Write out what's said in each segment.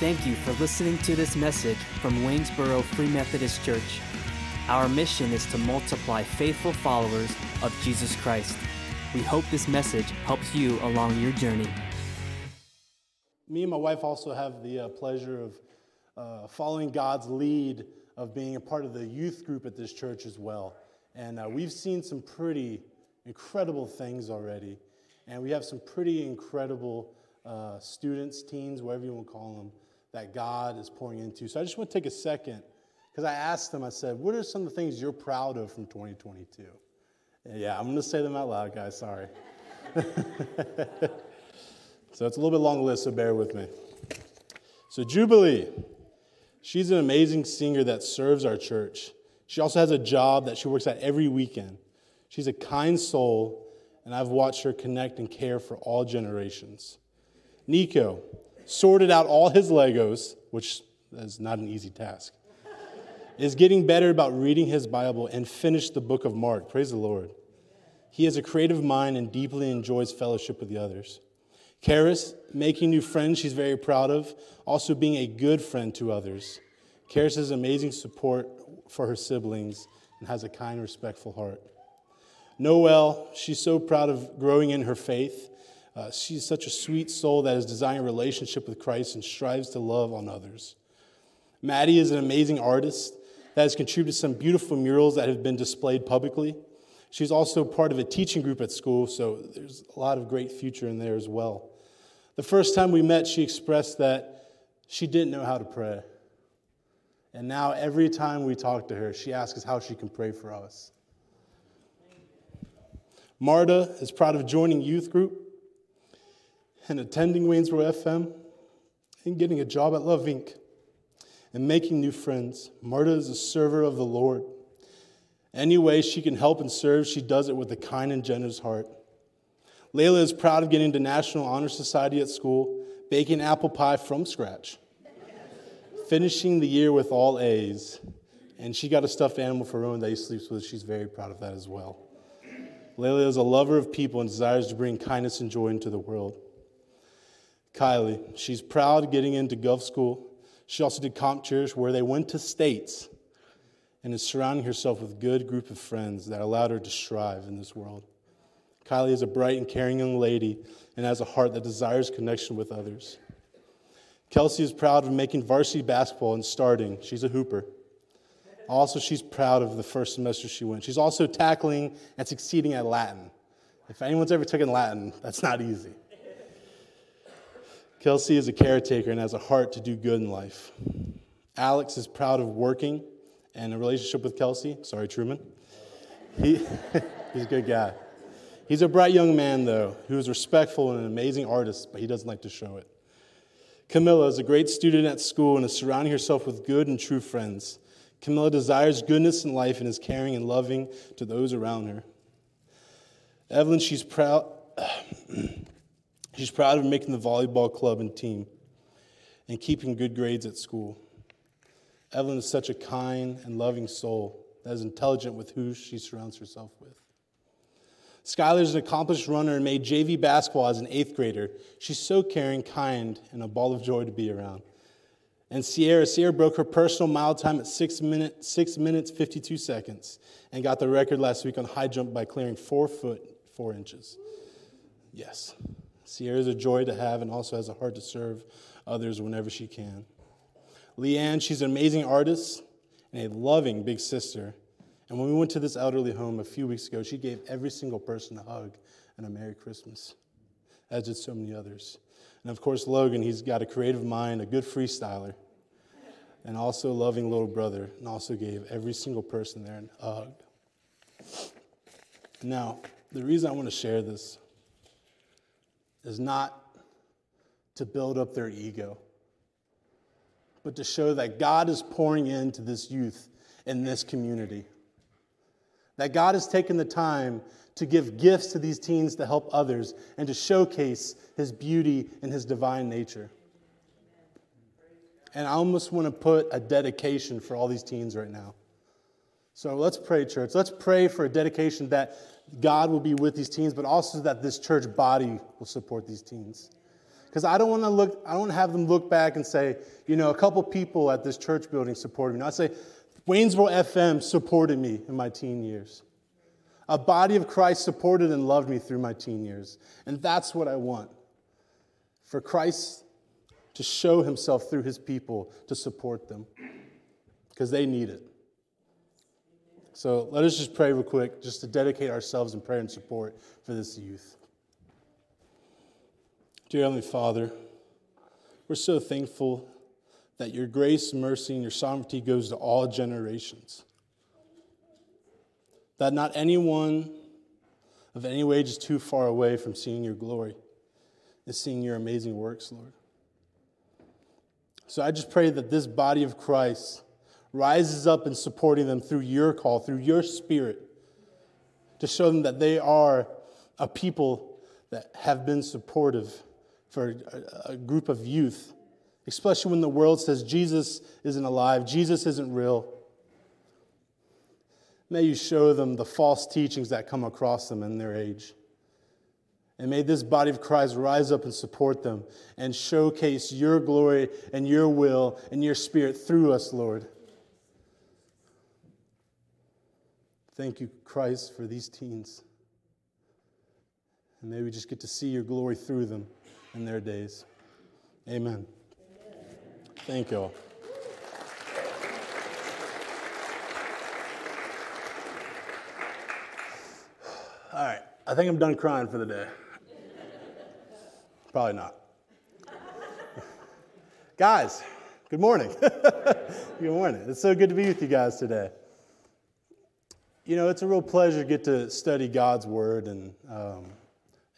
Thank you for listening to this message from Waynesboro Free Methodist Church. Our mission is to multiply faithful followers of Jesus Christ. We hope this message helps you along your journey. Me and my wife also have the uh, pleasure of uh, following God's lead of being a part of the youth group at this church as well. And uh, we've seen some pretty incredible things already. And we have some pretty incredible uh, students, teens, whatever you want to call them, that God is pouring into. So I just want to take a second because I asked them, I said, What are some of the things you're proud of from 2022? And yeah, I'm going to say them out loud, guys. Sorry. so it's a little bit long list, so bear with me. So, Jubilee, she's an amazing singer that serves our church. She also has a job that she works at every weekend. She's a kind soul, and I've watched her connect and care for all generations. Nico sorted out all his Legos, which is not an easy task, is getting better about reading his Bible and finished the book of Mark. Praise the Lord. He has a creative mind and deeply enjoys fellowship with the others. Karis, making new friends she's very proud of, also being a good friend to others. Karis has amazing support for her siblings and has a kind, respectful heart. Noelle, she's so proud of growing in her faith. Uh, she's such a sweet soul that has designed a relationship with Christ and strives to love on others. Maddie is an amazing artist that has contributed some beautiful murals that have been displayed publicly. She's also part of a teaching group at school, so there's a lot of great future in there as well. The first time we met, she expressed that she didn't know how to pray. And now, every time we talk to her, she asks us how she can pray for us. Marta is proud of joining youth group and attending Waynesboro FM and getting a job at Love Inc. and making new friends. Marta is a server of the Lord. Any way she can help and serve, she does it with a kind and generous heart. Layla is proud of getting to National Honor Society at school, baking apple pie from scratch, finishing the year with all A's, and she got a stuffed animal for Rowan that he sleeps with. She's very proud of that as well. Layla is a lover of people and desires to bring kindness and joy into the world. Kylie, she's proud of getting into Gov School. She also did Comp cheers where they went to states and is surrounding herself with a good group of friends that allowed her to strive in this world. Kylie is a bright and caring young lady and has a heart that desires connection with others. Kelsey is proud of making varsity basketball and starting. She's a hooper. Also, she's proud of the first semester she went. She's also tackling and succeeding at Latin. If anyone's ever taken Latin, that's not easy. Kelsey is a caretaker and has a heart to do good in life. Alex is proud of working and a relationship with Kelsey. Sorry, Truman. He, he's a good guy. He's a bright young man, though, who is respectful and an amazing artist, but he doesn't like to show it. Camilla is a great student at school and is surrounding herself with good and true friends. Camilla desires goodness in life and is caring and loving to those around her. Evelyn, she's proud. she's proud of making the volleyball club and team and keeping good grades at school. Evelyn is such a kind and loving soul that is intelligent with who she surrounds herself with. Skylar is an accomplished runner and made JV basketball as an eighth grader. She's so caring, kind, and a ball of joy to be around. And Sierra, Sierra broke her personal mile time at six, minute, six minutes, 52 seconds, and got the record last week on high jump by clearing four foot, four inches. Yes, Sierra is a joy to have and also has a heart to serve others whenever she can. Leanne, she's an amazing artist and a loving big sister. And when we went to this elderly home a few weeks ago, she gave every single person a hug and a Merry Christmas, as did so many others. And of course, Logan, he's got a creative mind, a good freestyler, and also a loving little brother, and also gave every single person there a hug. Now, the reason I want to share this is not to build up their ego, but to show that God is pouring into this youth in this community. That God has taken the time to give gifts to these teens to help others and to showcase his beauty and his divine nature. And I almost want to put a dedication for all these teens right now. So let's pray, church. Let's pray for a dedication that God will be with these teens, but also that this church body will support these teens. Because I don't want to look, I don't have them look back and say, you know, a couple people at this church building supported me. I say, Waynesboro FM supported me in my teen years. A body of Christ supported and loved me through my teen years. And that's what I want. For Christ to show himself through his people to support them because they need it. So let us just pray real quick, just to dedicate ourselves in prayer and support for this youth. Dear Heavenly Father, we're so thankful that your grace, mercy, and your sovereignty goes to all generations. That not anyone of any age is too far away from seeing your glory and seeing your amazing works, Lord. So I just pray that this body of Christ rises up in supporting them through your call, through your spirit, to show them that they are a people that have been supportive for a, group of youth, especially when the world says Jesus isn't alive, Jesus isn't real. May you show them the false teachings that come across them in their age. And may this body of Christ rise up and support them and showcase your glory and your will and your spirit through us, Lord. Thank you, Christ, for these teens. And may we just get to see your glory through them in their days. Amen. Amen. Thank you all. All right, I think I'm done crying for the day. Probably not. guys, good morning. good morning. It's so good to be with you guys today. You know, it's a real pleasure to get to study God's Word. And um,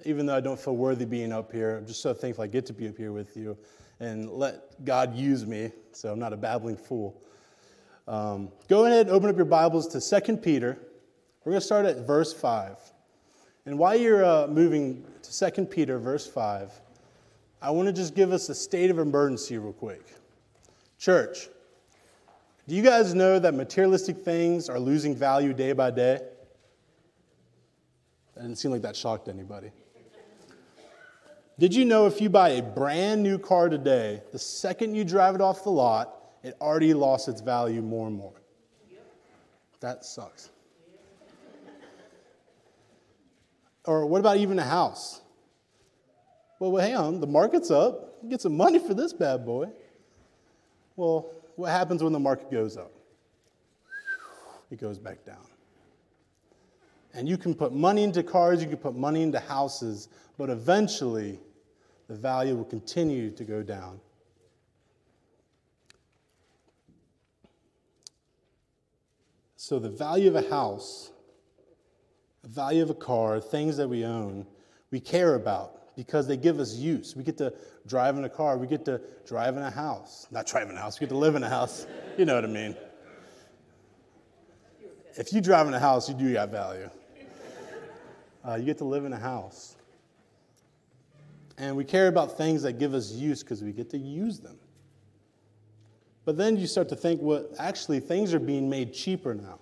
even though I don't feel worthy being up here, I'm just so thankful I get to be up here with you and let God use me so I'm not a babbling fool. Um, go ahead and open up your Bibles to 2 Peter. We're going to start at verse 5. And while you're uh, moving to 2 Peter, verse 5, I want to just give us a state of emergency real quick. Church, do you guys know that materialistic things are losing value day by day? That didn't seem like that shocked anybody. Did you know if you buy a brand new car today, the second you drive it off the lot, it already lost its value more and more? That sucks. Or what about even a house? Well, well, hang on, the market's up. Get some money for this bad boy. Well, what happens when the market goes up? It goes back down. And you can put money into cars, you can put money into houses, but eventually the value will continue to go down. So, the value of a house, the value of a car, things that we own, we care about because they give us use. We get to drive in a car, we get to drive in a house. Not drive in a house, we get to live in a house. You know what I mean. If you drive in a house, you do got value. Uh, you get to live in a house. And we care about things that give us use because we get to use them. But then you start to think, well, actually, things are being made cheaper now.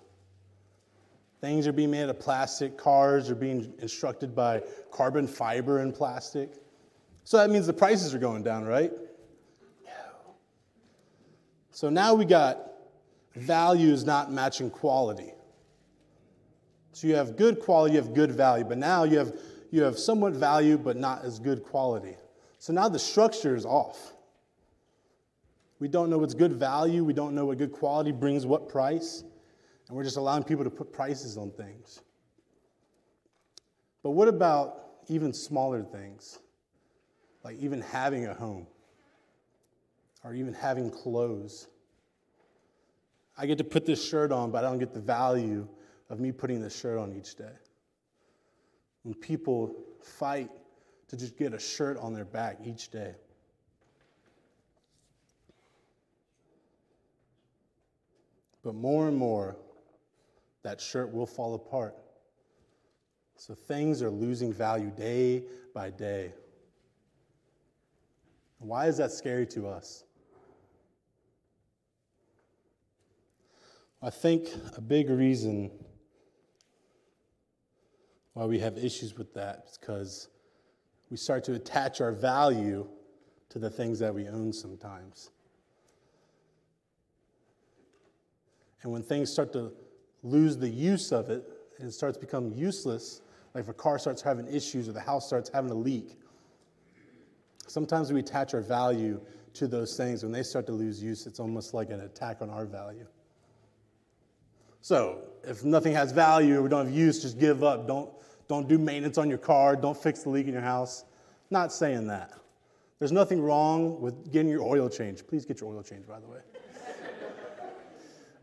Things are being made of plastic. Cars are being instructed by carbon fiber and plastic. So that means the prices are going down, right? No. So now we got values not matching quality. So you have good quality, you have good value, but now you have, you have somewhat value, but not as good quality. So now the structure is off. We don't know what's good value, we don't know what good quality brings what price and we're just allowing people to put prices on things. But what about even smaller things, like even having a home or even having clothes? I get to put this shirt on, but I don't get the value of me putting this shirt on each day. When people fight to just get a shirt on their back each day. But more and more, that shirt will fall apart. So things are losing value day by day. Why is that scary to us? I think a big reason why we have issues with that is because we start to attach our value to the things that we own sometimes. And when things start to lose the use of it and it starts become useless, like if a car starts having issues or the house starts having a leak, sometimes we attach our value to those things. When they start to lose use, it's almost like an attack on our value. So, if nothing has value or we don't have use, just give up. Don't, don't do maintenance on your car. Don't fix the leak in your house. Not saying that. There's nothing wrong with getting your oil changed. Please get your oil changed, by the way.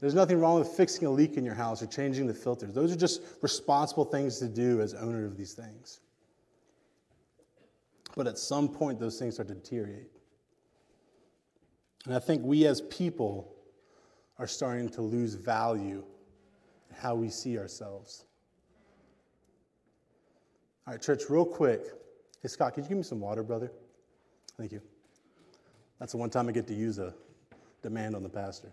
There's nothing wrong with fixing a leak in your house or changing the filters. Those are just responsible things to do as owner of these things. But at some point, those things start to deteriorate. And I think we as people are starting to lose value in how we see ourselves. All right, church, real quick. Hey, Scott, could you give me some water, brother? Thank you. That's the one time I get to use a demand on the pastor.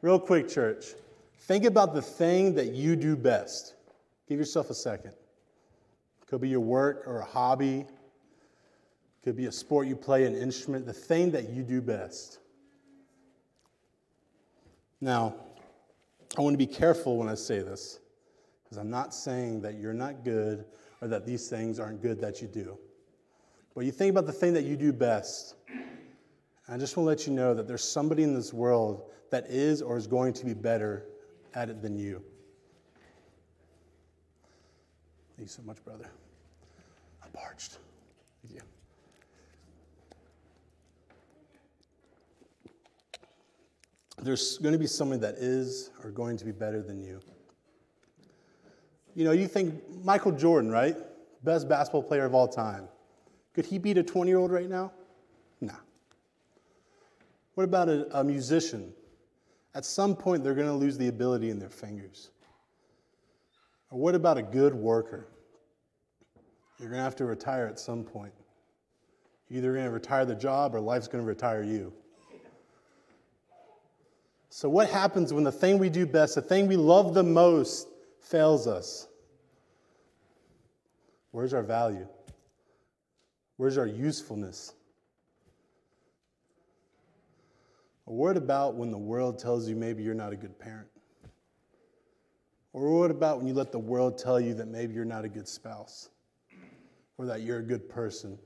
Real quick, church. Think about the thing that you do best. Give yourself a second. Could be your work or a hobby. Could be a sport you play, an instrument, the thing that you do best. Now, I want to be careful when I say this, because I'm not saying that you're not good or that these things aren't good that you do. But you think about the thing that you do best. I just want to let you know that there's somebody in this world that is or is going to be better at it than you. Thank you so much, brother. I'm parched. Thank you. There's going to be somebody that is or going to be better than you. You know, you think Michael Jordan, right? Best basketball player of all time. Could he beat a 20 year old right now? Nah. What about a, a musician? At some point, they're going to lose the ability in their fingers. Or what about a good worker? You're going to have to retire at some point. You're either going to retire the job or life's going to retire you. So, what happens when the thing we do best, the thing we love the most, fails us? Where's our value? Where's our usefulness? Or what about when the world tells you maybe you're not a good parent? Or what about when you let the world tell you that maybe you're not a good spouse? Or that you're a good person?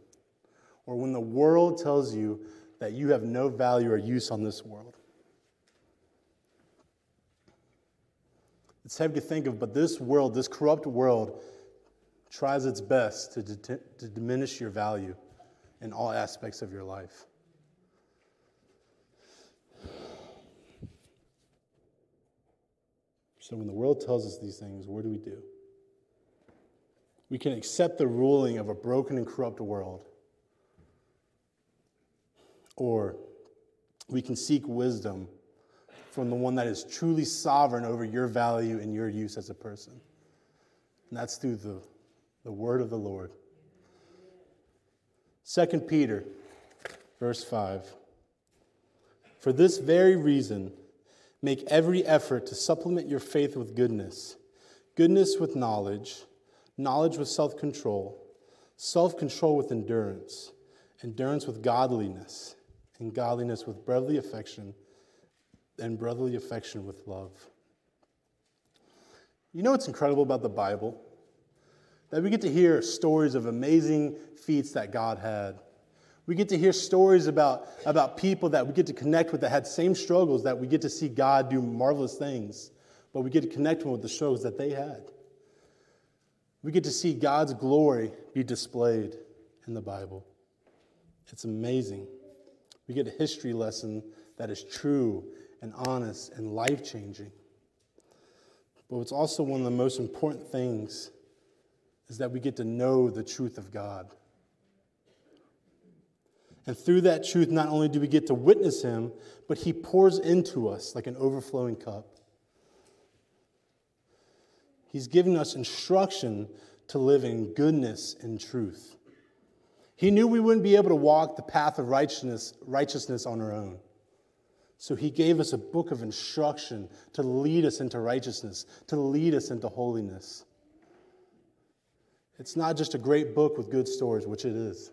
Or when the world tells you that you have no value or use on this world? It's heavy to think of, but this world, this corrupt world, tries its best to, to diminish your value in all aspects of your life. So when the world tells us these things, what do we do? We can accept the ruling of a broken and corrupt world, or we can seek wisdom from the one that is truly sovereign over your value and your use as a person. And that's through the, the word of the Lord. 2 Peter, verse 5. For this very reason, Make every effort to supplement your faith with goodness, goodness with knowledge, knowledge with self control, self control with endurance, endurance with godliness, and godliness with brotherly affection, and brotherly affection with love. You know what's incredible about the Bible? That we get to hear stories of amazing feats that God had we get to hear stories about, about people that we get to connect with that had same struggles, that we get to see God do marvelous things, but we get to connect with the struggles that they had. We get to see God's glory be displayed in the Bible. It's amazing. We get a history lesson that is true and honest and life changing. But what's also one of the most important things is that we get to know the truth of God. And through that truth, not only do we get to witness Him, but He pours into us like an overflowing cup. He's giving us instruction to live in goodness and truth. He knew we wouldn't be able to walk the path of righteousness, righteousness on our own. So he gave us a book of instruction to lead us into righteousness, to lead us into holiness. It's not just a great book with good stories, which it is.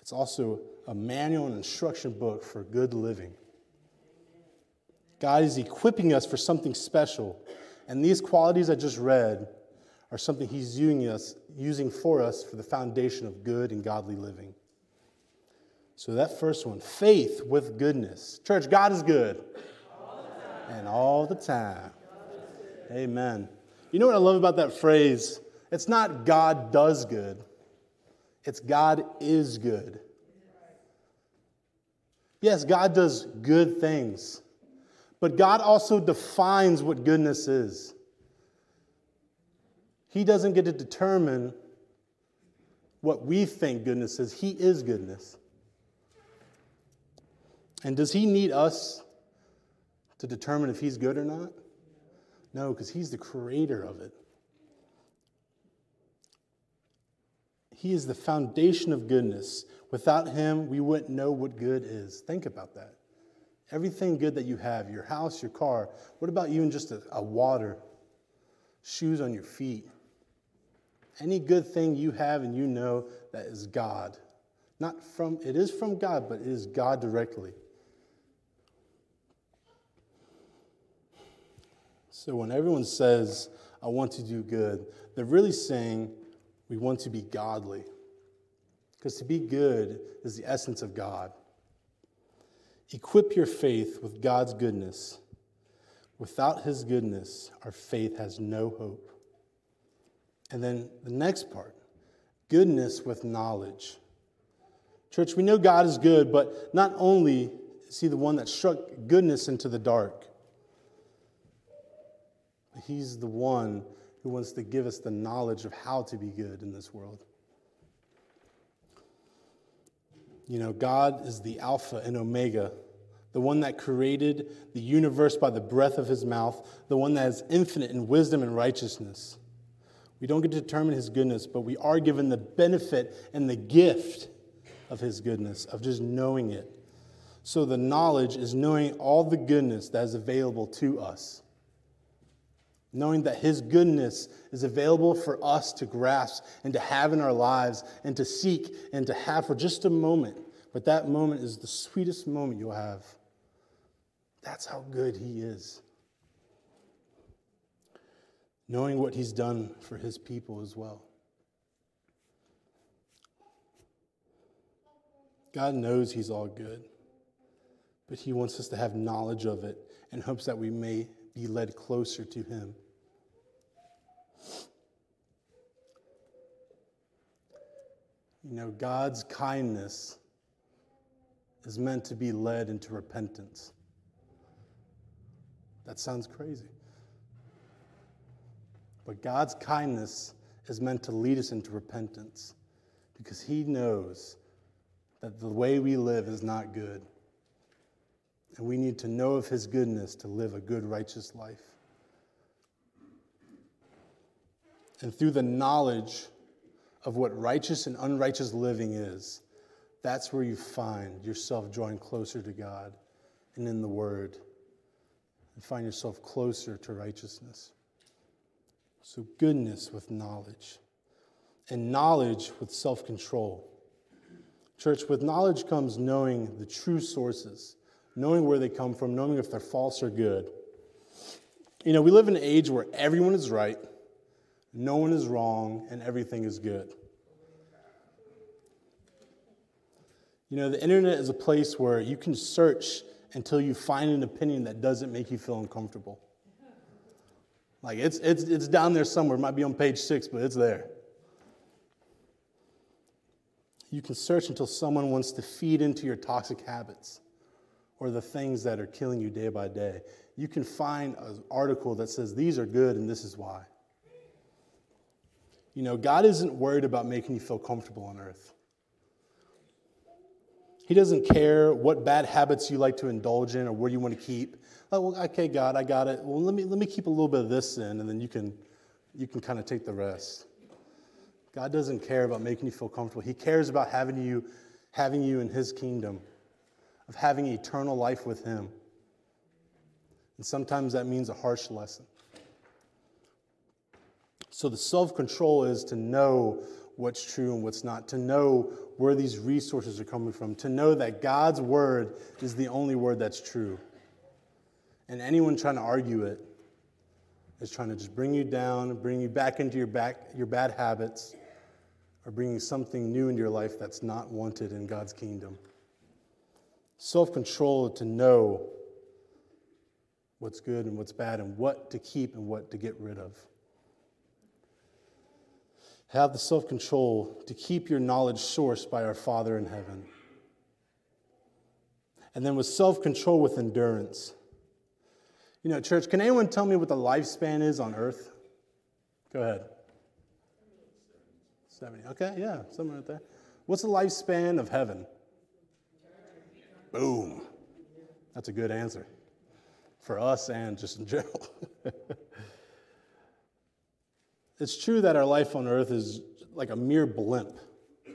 It's also a manual and instruction book for good living. God is equipping us for something special. And these qualities I just read are something He's using, us, using for us for the foundation of good and godly living. So, that first one faith with goodness. Church, God is good. And all the time. Amen. You know what I love about that phrase? It's not God does good, it's God is good. Yes, God does good things, but God also defines what goodness is. He doesn't get to determine what we think goodness is, He is goodness. And does He need us to determine if He's good or not? No, because He's the creator of it. He is the foundation of goodness. Without Him, we wouldn't know what good is. Think about that. Everything good that you have, your house, your car, what about even just a, a water, shoes on your feet? Any good thing you have and you know that is God. Not from, it is from God, but it is God directly. So when everyone says, I want to do good, they're really saying, we want to be godly. Because to be good is the essence of God. Equip your faith with God's goodness. Without his goodness, our faith has no hope. And then the next part goodness with knowledge. Church, we know God is good, but not only is he the one that struck goodness into the dark, He's the one who wants to give us the knowledge of how to be good in this world. You know, God is the Alpha and Omega, the one that created the universe by the breath of his mouth, the one that is infinite in wisdom and righteousness. We don't get to determine his goodness, but we are given the benefit and the gift of his goodness, of just knowing it. So the knowledge is knowing all the goodness that is available to us knowing that His goodness is available for us to grasp and to have in our lives and to seek and to have for just a moment. But that moment is the sweetest moment you'll have. That's how good He is. Knowing what He's done for His people as well. God knows He's all good, but He wants us to have knowledge of it and hopes that we may be led closer to Him. You know, God's kindness is meant to be led into repentance. That sounds crazy. But God's kindness is meant to lead us into repentance because He knows that the way we live is not good. And we need to know of His goodness to live a good, righteous life. And through the knowledge of what righteous and unrighteous living is, that's where you find yourself drawing closer to God and in the Word. And find yourself closer to righteousness. So, goodness with knowledge, and knowledge with self control. Church, with knowledge comes knowing the true sources, knowing where they come from, knowing if they're false or good. You know, we live in an age where everyone is right no one is wrong, and everything is good. You know, the internet is a place where you can search until you find an opinion that doesn't make you feel uncomfortable. Like it's, it's, it's down there somewhere. It might be on page six, but it's there. You can search until someone wants to feed into your toxic habits or the things that are killing you day by day. You can find an article that says these are good and this is why. You know, God isn't worried about making you feel comfortable on earth. He doesn't care what bad habits you like to indulge in or what you want to keep. Oh, well, okay, God, I got it. Well, let me, let me keep a little bit of this in, and then you can, you can kind of take the rest. God doesn't care about making you feel comfortable. He cares about having you, having you in His kingdom, of having eternal life with Him. And sometimes that means a harsh lesson. So the self control is to know what's true and what's not, to know where these resources are coming from, to know that God's word is the only word that's true. And anyone trying to argue it is trying to just bring you down, bring you back into your, back, your bad habits, or bringing something new into your life that's not wanted in God's kingdom. Self control to know what's good and what's bad, and what to keep and what to get rid of. Have the self control to keep your knowledge sourced by our Father in heaven. And then with self control, with endurance. You know, church, can anyone tell me what the lifespan is on earth? Go ahead. 70. Okay, yeah, somewhere right there. What's the lifespan of heaven? Boom. That's a good answer for us and just in general. it's true that our life on earth is like a mere blimp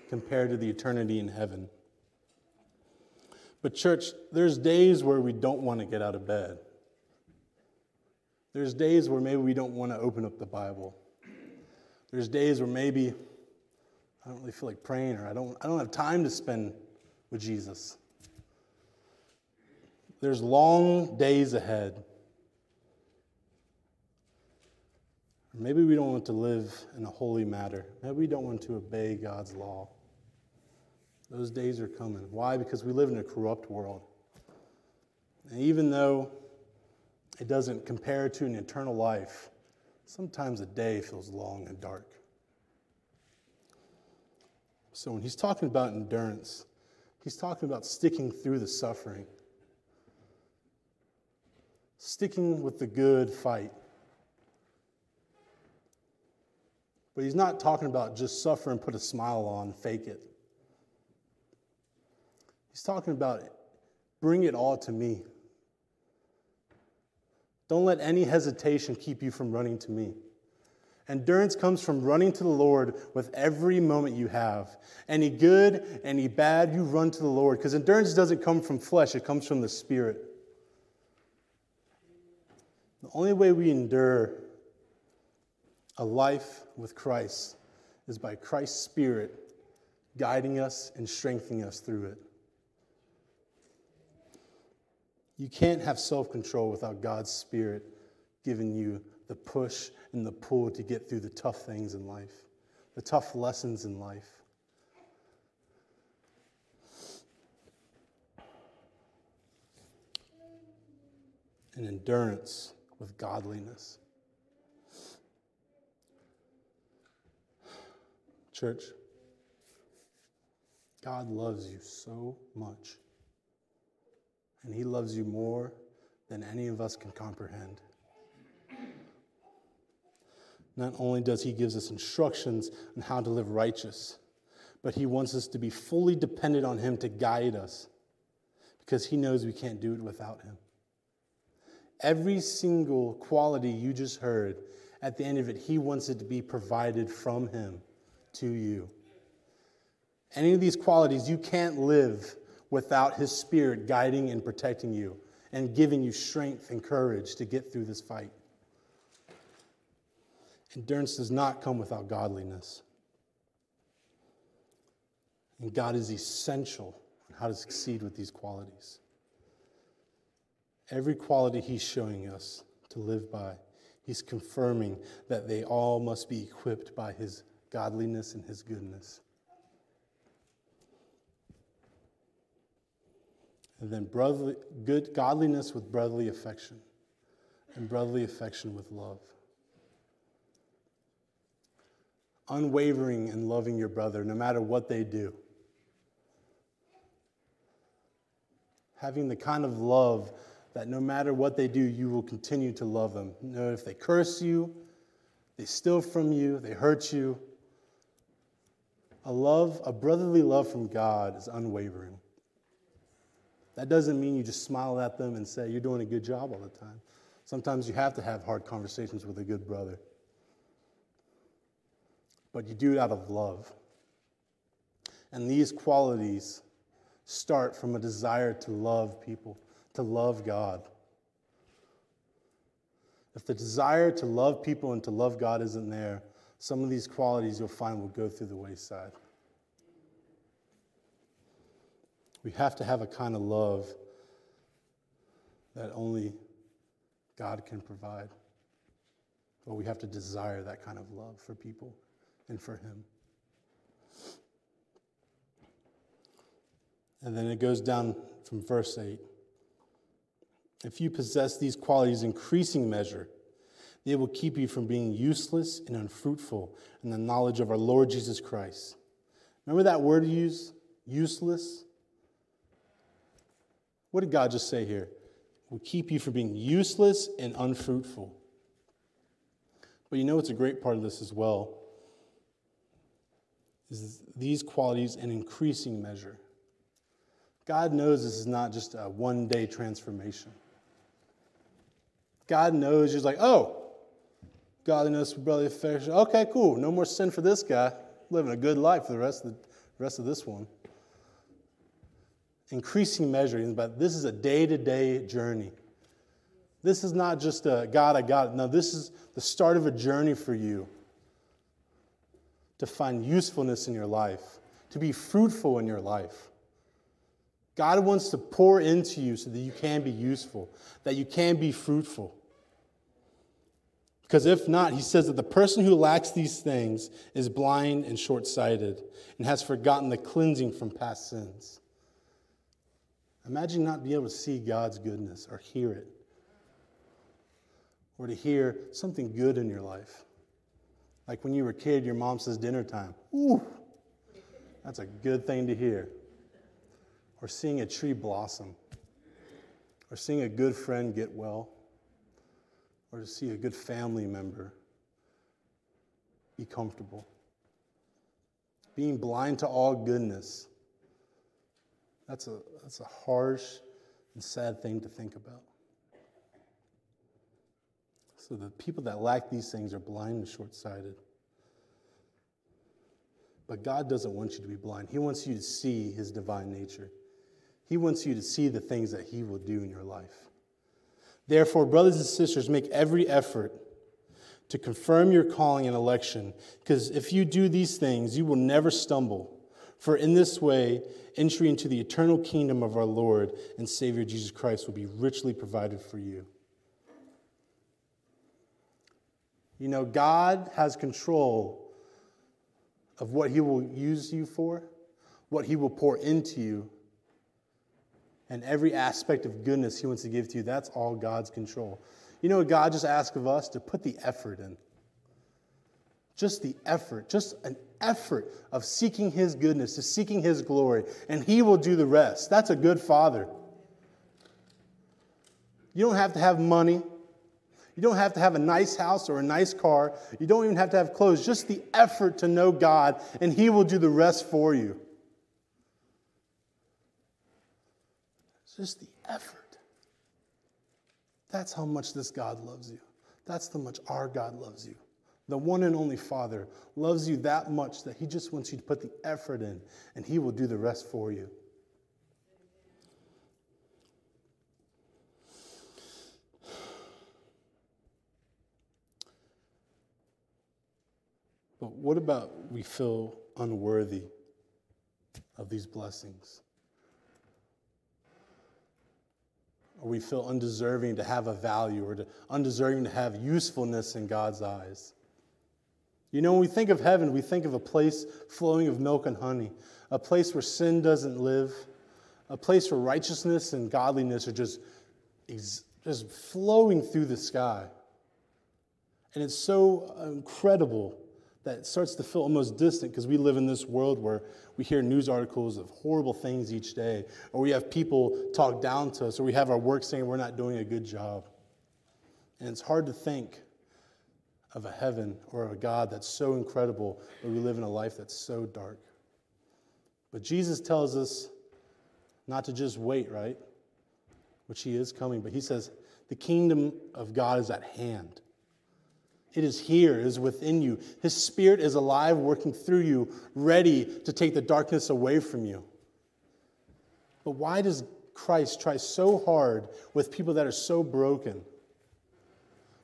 compared to the eternity in heaven. But, church, there's days where we don't want to get out of bed. There's days where maybe we don't want to open up the Bible. There's days where maybe I don't really feel like praying or I don't, I don't have time to spend with Jesus. There's long days ahead. Maybe we don't want to live in a holy matter. Maybe we don't want to obey God's law. Those days are coming. Why? Because we live in a corrupt world. And even though it doesn't compare to an eternal life. Sometimes a day feels long and dark. So when he's talking about endurance, he's talking about sticking through the suffering, sticking with the good fight. But he's not talking about just suffer and put a smile on, fake it. He's talking about it. bring it all to me. Don't let any hesitation keep you from running to me. Endurance comes from running to the Lord with every moment you have. Any good, any bad, you run to the Lord because endurance doesn't come from flesh, it comes from the Spirit. The only way we endure a life with Christ is by Christ's Spirit guiding us and strengthening us through it. You can't have self control without God's Spirit giving you the push and the pull to get through the tough things in life, the tough lessons in life. And endurance with godliness. Church, God loves you so much and He loves you more than any of us can comprehend. Not only does He give us instructions on how to live righteous, but He wants us to be fully dependent on Him to guide us because He knows we can't do it without Him. Every single quality you just heard, at the end of it, He wants it to be provided from Him to you. Any of these qualities you can't live without His Spirit guiding and protecting you and giving you strength and courage to get through this fight. Endurance does not come without godliness. And God is essential in how to succeed with these qualities. Every quality He's showing us to live by, He's confirming that they all must be equipped by His godliness and His goodness. And then brotherly, good godliness with brotherly affection, and brotherly affection with love. Unwavering in loving your brother no matter what they do. Having the kind of love that no matter what they do, you will continue to love them. If they curse you, they steal from you, they hurt you. A love, a brotherly love from God is unwavering. That doesn't mean you just smile at them and say, You're doing a good job all the time. Sometimes you have to have hard conversations with a good brother. But you do it out of love. And these qualities start from a desire to love people, to love God. If the desire to love people and to love God isn't there, some of these qualities you'll find will go through the wayside. We have to have a kind of love that only God can provide. But we have to desire that kind of love for people and for Him. And then it goes down from verse 8. If you possess these qualities in increasing measure, they will keep you from being useless and unfruitful in the knowledge of our Lord Jesus Christ. Remember that word used? Useless? What did God just say here? Will keep you from being useless and unfruitful. But you know it's a great part of this as well? Is these qualities in increasing measure. God knows this is not just a one day transformation. God knows He's like, oh, godliness, brotherly affection. Okay, cool. No more sin for this guy. Living a good life for the rest of, the, rest of this one. Increasing measure, but this is a day to day journey. This is not just a God, I got it. No, this is the start of a journey for you to find usefulness in your life, to be fruitful in your life. God wants to pour into you so that you can be useful, that you can be fruitful. Because if not, he says that the person who lacks these things is blind and short sighted and has forgotten the cleansing from past sins. Imagine not being able to see God's goodness or hear it, or to hear something good in your life. Like when you were a kid, your mom says dinner time. Ooh, that's a good thing to hear or seeing a tree blossom, or seeing a good friend get well, or to see a good family member be comfortable. Being blind to all goodness. That's a, that's a harsh and sad thing to think about. So the people that lack these things are blind and short sighted. But God doesn't want you to be blind. He wants you to see His divine nature. He wants you to see the things that He will do in your life. Therefore, brothers and sisters, make every effort to confirm your calling and election, because if you do these things, you will never stumble. For in this way, entry into the eternal kingdom of our Lord and Savior Jesus Christ will be richly provided for you. You know, God has control of what He will use you for, what He will pour into you, and every aspect of goodness He wants to give to you, that's all God's control. You know what God just asks of us? To put the effort in. Just the effort, just an effort of seeking His goodness, to seeking His glory, and He will do the rest. That's a good Father. You don't have to have money. You don't have to have a nice house or a nice car. You don't even have to have clothes. Just the effort to know God, and He will do the rest for you. Just the effort. That's how much this God loves you. That's how much our God loves you. The one and only Father loves you that much that He just wants you to put the effort in, and He will do the rest for you. But what about we feel unworthy of these blessings? Or we feel undeserving to have a value or to, undeserving to have usefulness in God's eyes. You know, when we think of heaven, we think of a place flowing of milk and honey, a place where sin doesn't live, a place where righteousness and godliness are just, just flowing through the sky. And it's so incredible that starts to feel almost distant because we live in this world where we hear news articles of horrible things each day, or we have people talk down to us, or we have our work saying we're not doing a good job. And it's hard to think of a heaven or a God that's so incredible, but we live in a life that's so dark. But Jesus tells us not to just wait, right? Which he is coming, but he says, the kingdom of God is at hand. It is here, it is within you. His spirit is alive, working through you, ready to take the darkness away from you. But why does Christ try so hard with people that are so broken?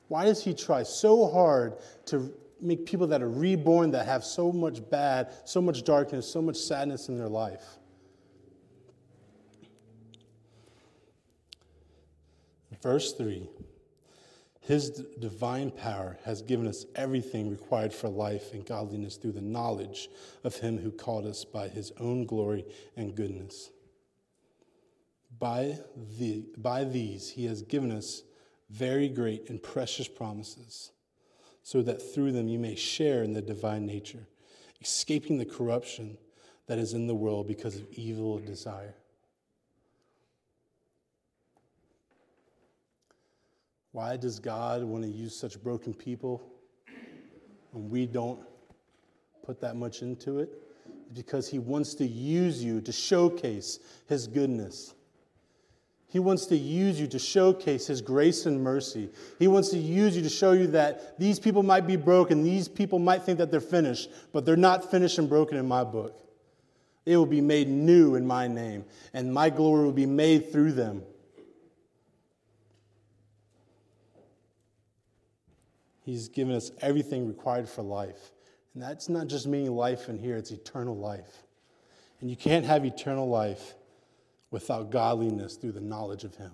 Why does he try so hard to make people that are reborn that have so much bad, so much darkness, so much sadness in their life. Verse 3 His divine power has given us everything required for life and godliness through the knowledge of Him who called us by His own glory and goodness. By, the, by these, He has given us very great and precious promises, so that through them you may share in the divine nature, escaping the corruption that is in the world because of evil desire. Why does God want to use such broken people when we don't put that much into it? Because He wants to use you to showcase His goodness. He wants to use you to showcase His grace and mercy. He wants to use you to show you that these people might be broken, these people might think that they're finished, but they're not finished and broken in my book. It will be made new in my name, and my glory will be made through them. He's given us everything required for life. And that's not just meaning life in here, it's eternal life. And you can't have eternal life without godliness through the knowledge of Him.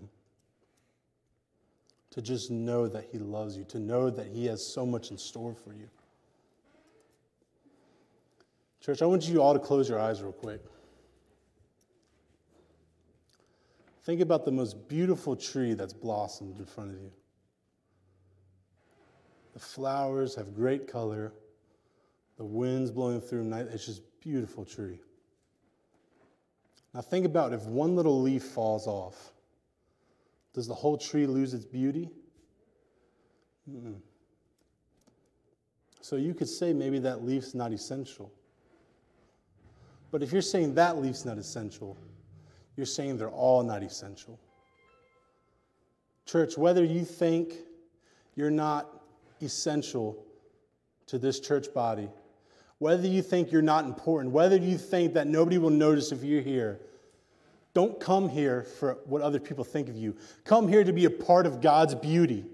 To just know that He loves you, to know that He has so much in store for you. Church, I want you all to close your eyes real quick. Think about the most beautiful tree that's blossomed in front of you. The flowers have great color. The wind's blowing through night. It's just beautiful tree. Now think about if one little leaf falls off, does the whole tree lose its beauty? Mm-mm. So you could say maybe that leaf's not essential. But if you're saying that leaf's not essential, you're saying they're all not essential. Church, whether you think you're not essential to this church body. Whether you think you're not important, whether you think that nobody will notice if you're here, don't come here for what other people think of you. Come here to be a part of God's beauty.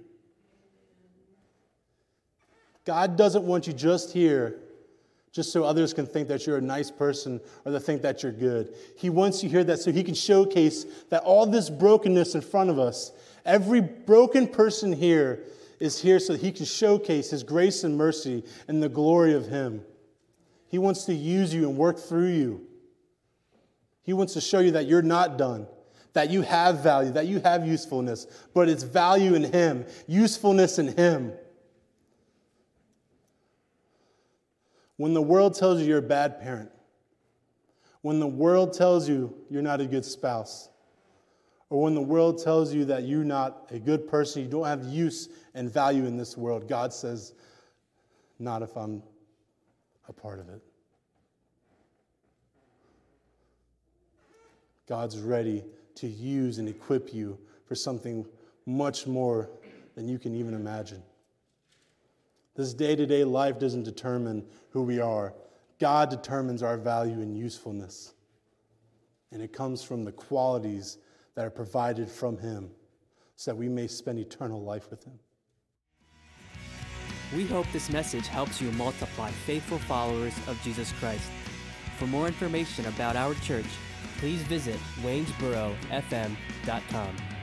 God doesn't want you just here just so others can think that you're a nice person or they think that you're good. He wants you here that so he can showcase that all this brokenness in front of us, every broken person here is here so that he can showcase his grace and mercy and the glory of him. He wants to use you and work through you. He wants to show you that you're not done, that you have value, that you have usefulness, but it's value in him, usefulness in him. When the world tells you you're a bad parent, when the world tells you you're not a good spouse, or when the world tells you that you're not a good person, you don't have use and value in this world, God says, Not if I'm a part of it. God's ready to use and equip you for something much more than you can even imagine. This day to day life doesn't determine who we are, God determines our value and usefulness. And it comes from the qualities that are provided from Him so that we may spend eternal life with Him. We hope this message helps you multiply faithful followers of Jesus Christ. For more information about our church, please visit waynesborofm.com.